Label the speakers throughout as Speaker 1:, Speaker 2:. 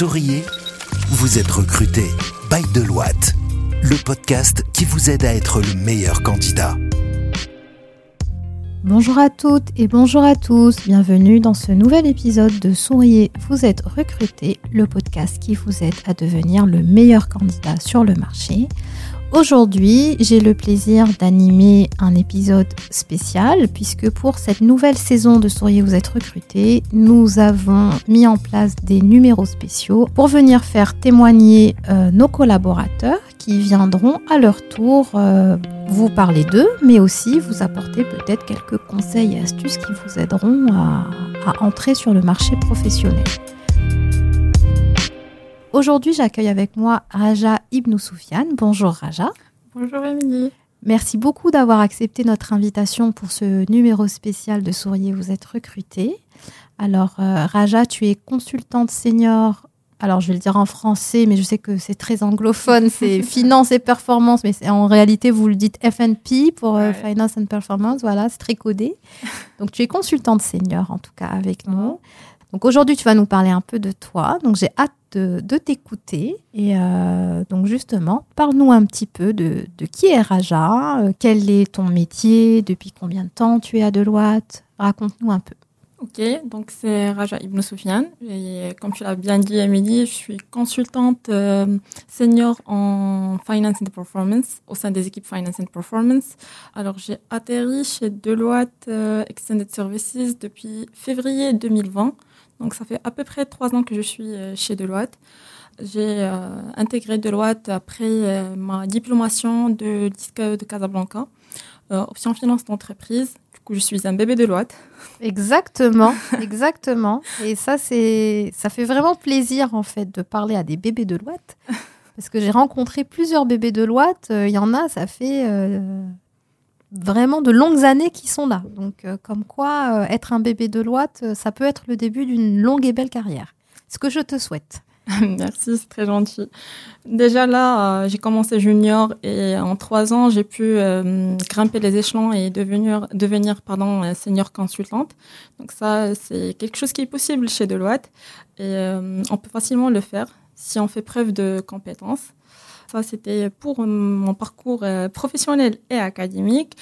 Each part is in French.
Speaker 1: Souriez, vous êtes recruté by Deloitte, le podcast qui vous aide à être le meilleur candidat.
Speaker 2: Bonjour à toutes et bonjour à tous, bienvenue dans ce nouvel épisode de Souriez, vous êtes recruté, le podcast qui vous aide à devenir le meilleur candidat sur le marché. Aujourd'hui, j'ai le plaisir d'animer un épisode spécial puisque pour cette nouvelle saison de Souriez vous êtes recruté, nous avons mis en place des numéros spéciaux pour venir faire témoigner euh, nos collaborateurs qui viendront à leur tour euh, vous parler d'eux, mais aussi vous apporter peut-être quelques conseils et astuces qui vous aideront à, à entrer sur le marché professionnel. Aujourd'hui, j'accueille avec moi Raja Ibn Soufiane. Bonjour Raja.
Speaker 3: Bonjour Émilie.
Speaker 2: Merci beaucoup d'avoir accepté notre invitation pour ce numéro spécial de Souriez, vous êtes recruté. Alors euh, Raja, tu es consultante senior. Alors je vais le dire en français, mais je sais que c'est très anglophone, c'est finance et performance, mais en réalité vous le dites FNP pour euh, finance and performance, voilà, c'est très codé. Donc tu es consultante senior en tout cas avec nous. Donc aujourd'hui tu vas nous parler un peu de toi. Donc j'ai hâte de, t'écouter. Et euh, donc justement, parle-nous un petit peu de, qui est Raja, euh, quel est ton métier, depuis combien de temps tu es à Deloitte, raconte-nous un peu.
Speaker 3: Ok, donc c'est Raja Ibn Soufiane. Et comme tu l'as bien dit, Amélie, je suis consultante euh, senior en Finance and Performance au sein des équipes Finance and Performance. Alors j'ai atterri chez Deloitte Extended Services depuis février 2020. Donc ça fait à peu près trois ans que je suis euh, chez Deloitte. J'ai euh, intégré Deloitte après euh, ma diplomation de de Casablanca, option finance d'entreprise. Je suis un bébé Deloitte.
Speaker 2: Exactement, exactement. Et ça, c'est, ça fait vraiment plaisir en fait de parler à des bébés Deloitte, parce que j'ai rencontré plusieurs bébés Deloitte. Il y en a, ça fait vraiment de longues années qui sont là. Donc, euh, comme quoi, euh, être un bébé de euh, ça peut être le début d'une longue et belle carrière. Ce que je te souhaite.
Speaker 3: Merci, c'est très gentil. Déjà là, j'ai commencé junior et en trois ans, j'ai pu grimper les échelons et devenir, devenir pardon, senior consultante. Donc ça, c'est quelque chose qui est possible chez Deloitte et on peut facilement le faire si on fait preuve de compétences. Ça, c'était pour mon parcours euh, professionnel et académique.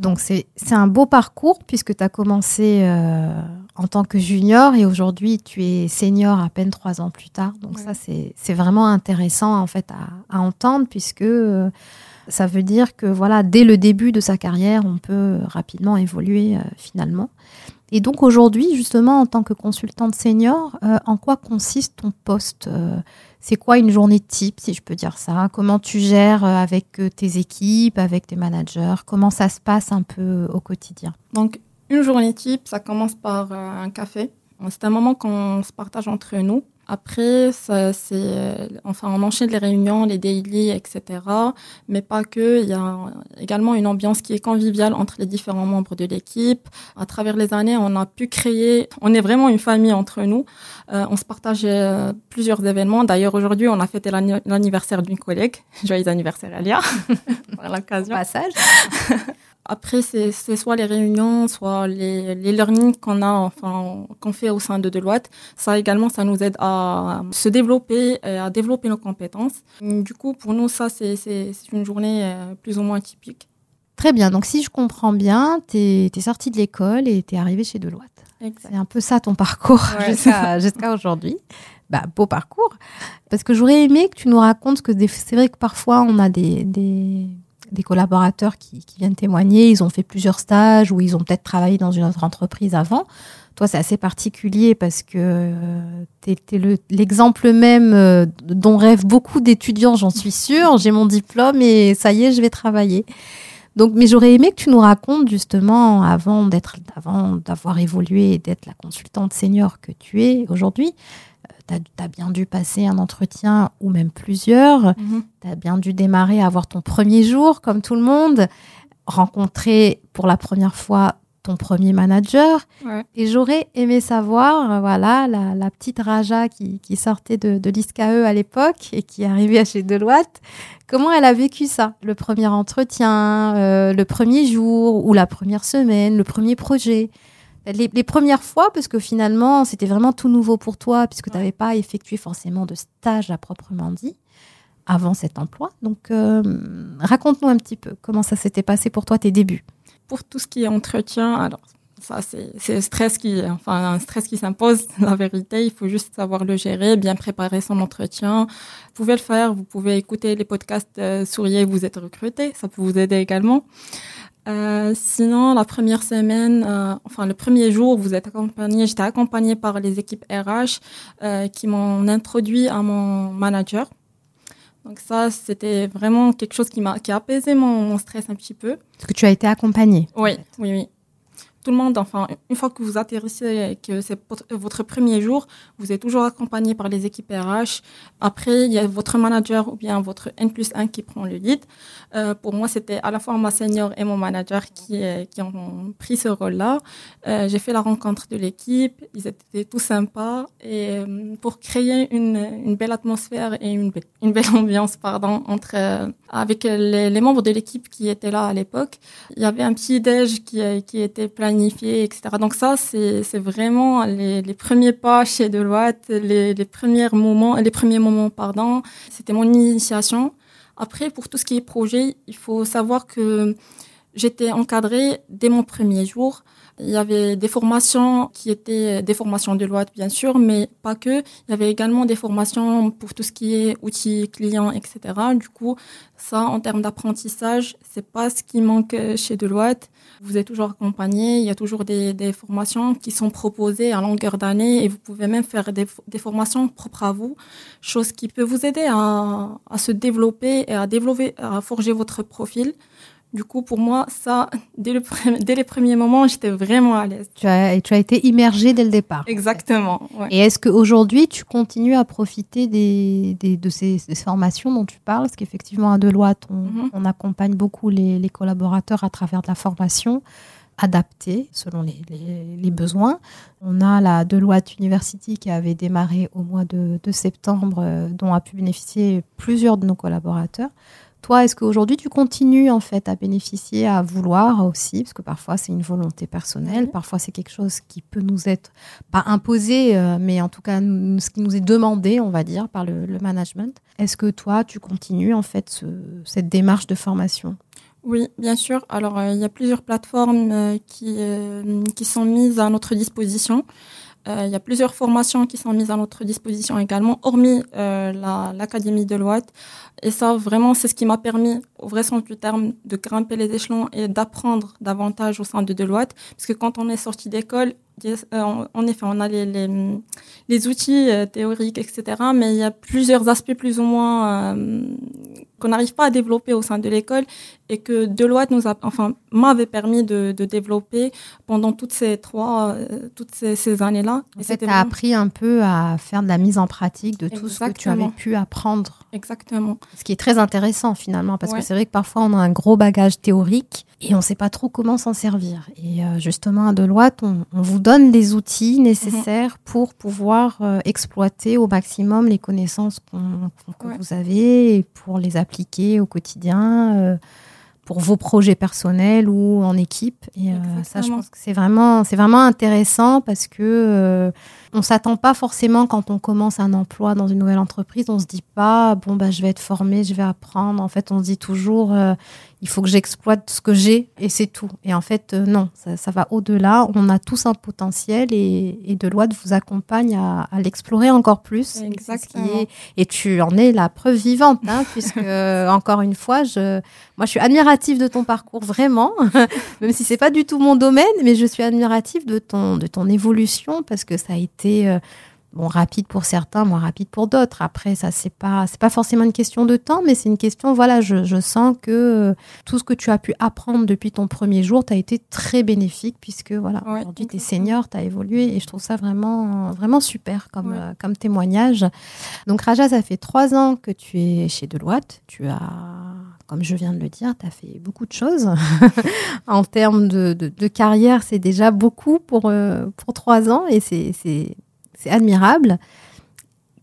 Speaker 2: Donc, c'est un beau parcours puisque tu as commencé euh, en tant que junior et aujourd'hui, tu es senior à peine trois ans plus tard. Donc, ça, c'est vraiment intéressant en fait à, entendre puisque euh, ça veut dire que voilà, dès le début de sa carrière, on peut rapidement évoluer finalement. Et donc aujourd'hui, justement, en tant que consultante senior, en quoi consiste ton poste c'est quoi une journée type, si je peux dire ça? Comment tu gères euh, avec euh, tes équipes, avec tes managers? Comment ça se passe un peu au quotidien?
Speaker 3: Donc, une journée type, ça commence par euh, un café. C'est un moment qu'on se partage entre nous. Après, ça, c'est, enfin, on enchaîne les réunions, les daily, etc. Mais pas que. Il y a également une ambiance qui est conviviale entre les différents membres de l'équipe. À travers les années, on a pu créer, on est vraiment une famille entre nous. Euh, on se partage euh, plusieurs événements. D'ailleurs, aujourd'hui, on a fêté l'anniversaire d'une collègue. Joyeux anniversaire, Alia.
Speaker 2: Par l'occasion. Passage.
Speaker 3: Après, c'est soit les réunions, soit les, les learnings qu'on a, enfin, qu'on fait au sein de Deloitte. Ça également, ça nous aide à se développer, et à développer nos compétences. Du coup, pour nous, ça, c'est une journée euh, plus ou moins typique.
Speaker 2: Très bien. Donc, si je comprends bien, tu es, es sortie de l'école et tu es arrivée chez Deloitte. C'est un peu ça ton parcours jusqu'à aujourd'hui. Bah, beau parcours. Parce que j'aurais aimé que tu nous racontes que c'est vrai que parfois on a des, des des collaborateurs qui, viennent témoigner, ils ont fait plusieurs stages ou ils ont peut-être travaillé dans une autre entreprise avant. Toi, c'est assez particulier parce que euh, tu es, l'exemple même euh, dont rêvent beaucoup d'étudiants, j'en suis sûre. J'ai mon diplôme et ça y est, je vais travailler. Donc, mais j'aurais aimé que tu nous racontes justement, avant d'être, avant d'avoir évolué et d'être la consultante senior que tu es aujourd'hui, tu as, bien dû passer un entretien ou même plusieurs. Mhm. Tu as bien dû démarrer, avoir ton premier jour comme tout le monde, rencontrer pour la première fois ton premier manager. Et j'aurais aimé savoir, voilà, la, petite Raja qui, sortait de, de l'ISCAE à l'époque et qui arrivait à chez Deloitte, comment elle a vécu ça? Le premier entretien, euh, le premier jour ou la première semaine, le premier projet? Les, premières fois, parce que finalement, c'était vraiment tout nouveau pour toi, puisque tu n'avais pas effectué forcément de stage à proprement dit avant cet emploi. Donc, euh, raconte-nous un petit peu comment ça s'était passé pour toi, tes débuts.
Speaker 3: Pour tout ce qui est entretien, alors ça, c'est un stress qui, enfin, un stress qui s'impose. La vérité, il faut juste savoir le gérer, bien préparer son entretien. Vous pouvez le faire. Vous pouvez écouter les podcasts euh, Souriez, vous êtes recruté. Ça peut vous aider également. Euh, sinon, la première semaine, euh, enfin le premier jour, vous êtes accompagné. J'étais accompagnée par les équipes RH euh, qui m'ont introduit à mon manager. Donc ça, c'était vraiment quelque chose qui m'a qui a apaisé mon, mon stress un petit peu.
Speaker 2: Est-ce que tu as été accompagnée
Speaker 3: Oui, oui, oui tout le monde, enfin, une fois que vous atterrissez et que c'est votre premier jour, vous êtes toujours accompagné par les équipes RH. Après, il y a votre manager ou bien votre N plus 1 qui prend le lead. Euh, pour moi, c'était à la fois ma senior et mon manager qui, euh, qui ont pris ce rôle-là. Euh, j'ai fait la rencontre de l'équipe. Ils étaient tout sympas. Et pour créer une, une, belle atmosphère et une, une belle ambiance, pardon, entre, avec les, les, membres de l'équipe qui étaient là à l'époque, il y avait un petit déj qui, qui était plein planifié, etc. Donc ça, c'est vraiment les, les, premiers pas chez Deloitte, les, les premiers moments, les premiers moments, pardon. C'était mon initiation. Après, pour tout ce qui est projet, il faut savoir que j'étais encadrée dès mon premier jour. Il y avait des formations qui étaient des formations de loi, bien sûr, mais pas que. Il y avait également des formations pour tout ce qui est outils clients, etc. Du coup, ça, en termes d'apprentissage, c'est pas ce qui manque chez Deloitte. Vous êtes toujours accompagné. Il y a toujours des, formations qui sont proposées à longueur d'année et vous pouvez même faire des, des, formations propres à vous, chose qui peut vous aider à, à se développer et à développer, à forger votre profil. Du coup, pour moi, ça, dès, le, dès les premiers moments, j'étais vraiment à l'aise.
Speaker 2: Tu as, tu as été immergée dès le départ.
Speaker 3: Exactement.
Speaker 2: Ouais. Et est-ce qu'aujourd'hui, tu continues à profiter des, des de ces, ces, formations dont tu parles? Parce qu'effectivement, à Deloitte, on, mm -hmm. on accompagne beaucoup les, les, collaborateurs à travers de la formation adaptée selon les, les, les, besoins. On a la Deloitte University qui avait démarré au mois de, de septembre, euh, dont a pu bénéficier plusieurs de nos collaborateurs. Toi, est-ce qu'aujourd'hui tu continues en fait à bénéficier, à vouloir aussi, parce que parfois c'est une volonté personnelle, mmh. parfois c'est quelque chose qui peut nous être pas imposé, euh, mais en tout cas ce qui nous est demandé, on va dire, par le, le management. Est-ce que toi tu continues en fait ce, cette démarche de formation?
Speaker 3: Oui, bien sûr. Alors, euh, il y a plusieurs plateformes euh, qui, qui sont mises à notre disposition. Euh, il y a plusieurs formations qui sont mises à notre disposition également, hormis euh, l'Académie la, de Loite. Et ça, vraiment, c'est ce qui m'a permis, au vrai sens du terme, de grimper les échelons et d'apprendre davantage au sein de Deloitte. Parce que quand on est sorti d'école, euh, en effet, on a les, les, outils théoriques, etc. Mais il y a plusieurs aspects plus ou moins qu'on n'arrive pas à développer au sein de l'école et que Deloitte nous a, enfin, m'avait permis de, de, développer pendant toutes ces trois, euh, toutes ces, ces années-là.
Speaker 2: En et fait, tu as appris un peu à faire de la mise en pratique de tout ce que tu avais pu apprendre.
Speaker 3: Exactement.
Speaker 2: Ce qui est très intéressant finalement, parce ouais. que c'est vrai que parfois on a un gros bagage théorique et on ne sait pas trop comment s'en servir. Et euh, justement, à Deloitte, on, on, vous donne les outils nécessaires mmh. pour pouvoir euh, exploiter au maximum les connaissances qu que ouais. vous avez et pour les appliquer au quotidien. Pour vos projets personnels ou en équipe. Et euh, ça, je pense que c'est vraiment, c'est vraiment intéressant parce que euh, on s'attend pas forcément quand on commence un emploi dans une nouvelle entreprise, on se dit pas bon bah je vais être formé, je vais apprendre. En fait, on se dit toujours euh, il faut que j'exploite ce que j'ai et c'est tout. Et en fait, euh, non, ça, ça va au-delà. On a tous un potentiel et, et Deloitte vous accompagne à, à l'explorer encore plus.
Speaker 3: Exactement.
Speaker 2: Est, et tu en es la preuve vivante, hein, puisque encore une fois, je, moi, je suis admirative de ton parcours vraiment, même si c'est pas du tout mon domaine, mais je suis admirative de ton de ton évolution parce que ça a été euh, bon rapide pour certains, moins rapide pour d'autres. Après, ça c'est pas c'est pas forcément une question de temps, mais c'est une question voilà, je, je sens que euh, tout ce que tu as pu apprendre depuis ton premier jour, tu as été très bénéfique puisque voilà,
Speaker 3: ouais,
Speaker 2: aujourd'hui tu es senior, tu as évolué et je trouve ça vraiment vraiment super comme ouais. euh, comme témoignage. Donc Raja, ça fait trois ans que tu es chez Deloitte, tu as comme je viens de le dire, tu as fait beaucoup de choses. en termes de, de, de carrière, c'est déjà beaucoup pour, euh, pour trois ans et c'est c'est admirable.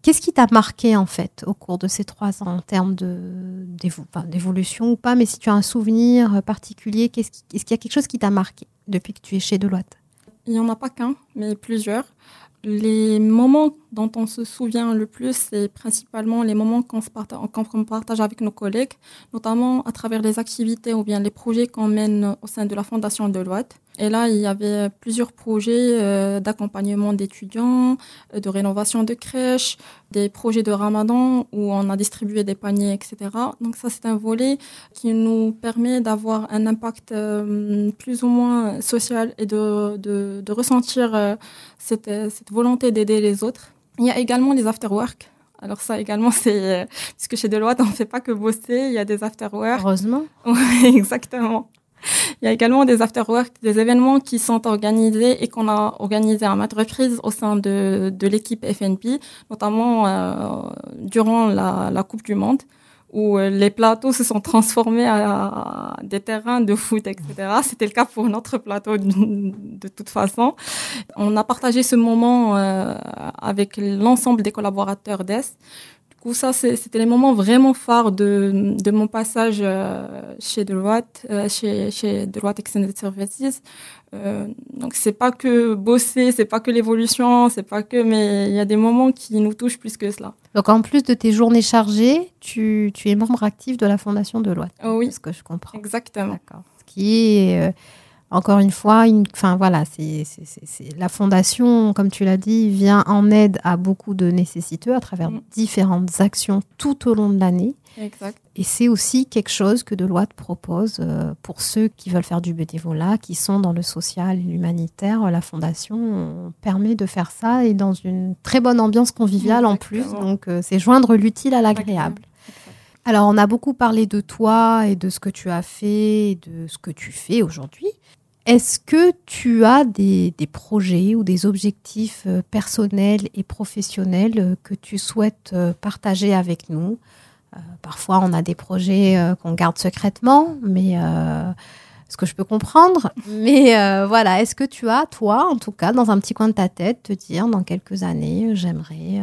Speaker 2: Qu'est-ce qui t'a marqué en fait au cours de ces trois ans en termes d'évolution ou pas, mais si tu as un souvenir particulier, est-ce qu'il y a quelque chose qui t'a marqué depuis que tu es chez Deloitte?
Speaker 3: Il n'y en a pas qu'un, mais plusieurs. Les moments dont on se souvient le plus, c'est principalement les moments qu'on partage, partage avec nos collègues, notamment à travers les activités ou bien les projets qu'on mène au sein de la Fondation Deloitte. Et là, il y avait plusieurs projets euh, d'accompagnement d'étudiants, euh, de rénovation de crèches, des projets de ramadan où on a distribué des paniers, etc. Donc ça, c'est un volet qui nous permet d'avoir un impact euh, plus ou moins social et de, de, de ressentir cette, cette volonté d'aider les autres. Il y a également les after-work. Alors ça également, c'est puisque chez Deloitte, on ne fait pas que bosser, il y a des after-work.
Speaker 2: Heureusement.
Speaker 3: Oui, exactement. Il y a également des after-work, des événements qui sont organisés et qu'on a organisés à maintes reprises au sein de, l'équipe FNP, notamment euh, durant la, la, Coupe du Monde, où euh, les plateaux se sont transformés à, des terrains de foot, etc. C'était le cas pour notre plateau de, de toute façon. On a partagé ce moment euh, avec l'ensemble des collaborateurs d'ES ça, c'était les moments vraiment phares de, de mon passage euh, chez Deloitte, euh, chez, chez Deloitte Extended Services. Euh, donc, c'est pas que bosser, c'est pas que l'évolution, c'est pas que, mais il y a des moments qui nous touchent plus que cela.
Speaker 2: Donc, en plus de tes journées chargées, tu, tu es membre actif de la Fondation Deloitte.
Speaker 3: Oh oui.
Speaker 2: Ce que je comprends.
Speaker 3: Exactement.
Speaker 2: D'accord. Ce qui est encore une fois, une, enfin voilà, c'est la fondation, comme tu l'as dit, vient en aide à beaucoup de nécessiteux à travers mm. différentes actions tout au long de l'année.
Speaker 3: Exact.
Speaker 2: Et c'est aussi quelque chose que Deloitte propose euh, pour ceux qui veulent faire du bénévolat, qui sont dans le social et l'humanitaire. La fondation permet de faire ça et dans une très bonne ambiance conviviale en plus. Donc euh, c'est joindre l'utile à l'agréable. Alors, on a beaucoup parlé de toi et de ce que tu as fait et de ce que tu fais aujourd'hui. Est-ce que tu as des, projets ou des objectifs euh, personnels et professionnels euh, que tu souhaites euh, partager avec nous? Parfois, on a des projets qu'on garde secrètement, mais ce que je peux comprendre. Mais voilà, est-ce que tu as, toi, en tout cas, dans un petit coin de ta tête, te dire dans quelques années, j'aimerais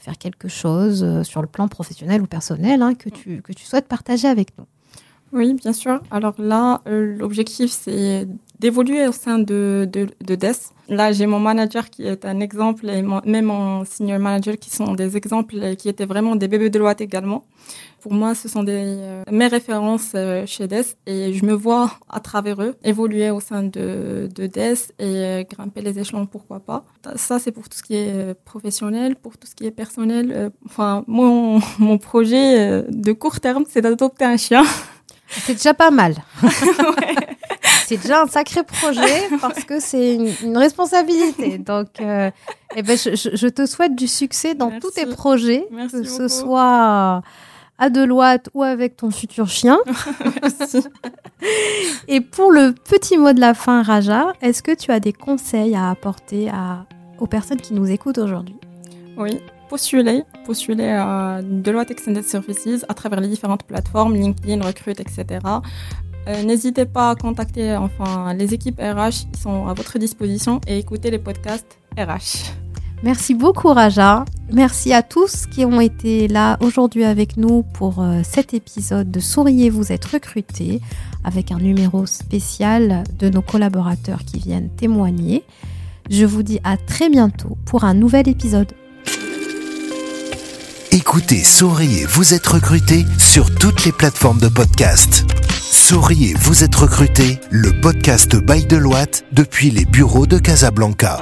Speaker 2: faire quelque chose sur le plan professionnel ou personnel hein, que, tu, que tu souhaites partager avec nous
Speaker 3: oui, bien sûr. Alors là, euh, l'objectif, c'est d'évoluer au sein de, de, de DES. Là, j'ai mon manager qui est un exemple et même mon senior manager qui sont des exemples qui étaient vraiment des bébés de loi également. Pour moi, ce sont des, euh, mes références euh, chez DES et je me vois à travers eux évoluer au sein de, de DES et grimper les échelons, pourquoi pas. Ça, c'est pour tout ce qui est professionnel, pour tout ce qui est personnel. enfin, mon, mon projet de court terme, c'est d'adopter un chien.
Speaker 2: C'est déjà pas mal. C'est déjà un sacré projet parce que c'est une, responsabilité. Donc, euh, eh ben, je, te souhaite du succès dans tous tes projets, que ce soit à Deloitte ou avec ton futur chien.
Speaker 3: Merci.
Speaker 2: Et pour le petit mot de la fin, Raja, est-ce que tu as des conseils à apporter à, aux personnes qui nous écoutent aujourd'hui?
Speaker 3: Oui postuler, postuler à Deloitte Extended Services à travers les différentes plateformes, LinkedIn, Recruit, etc. Euh, n'hésitez pas à contacter enfin, les équipes RH, qui sont à votre disposition et écouter les podcasts RH.
Speaker 2: Merci beaucoup Raja. Merci à tous qui ont été là aujourd'hui avec nous pour euh, cet épisode de Souriez, vous êtes recrutés avec un numéro spécial de nos collaborateurs qui viennent témoigner. Je vous dis à très bientôt pour un nouvel épisode.
Speaker 1: Écoutez Souriez, vous êtes recruté sur toutes les plateformes de podcast. Souriez, vous êtes recruté, le podcast by Deloitte depuis les bureaux de Casablanca.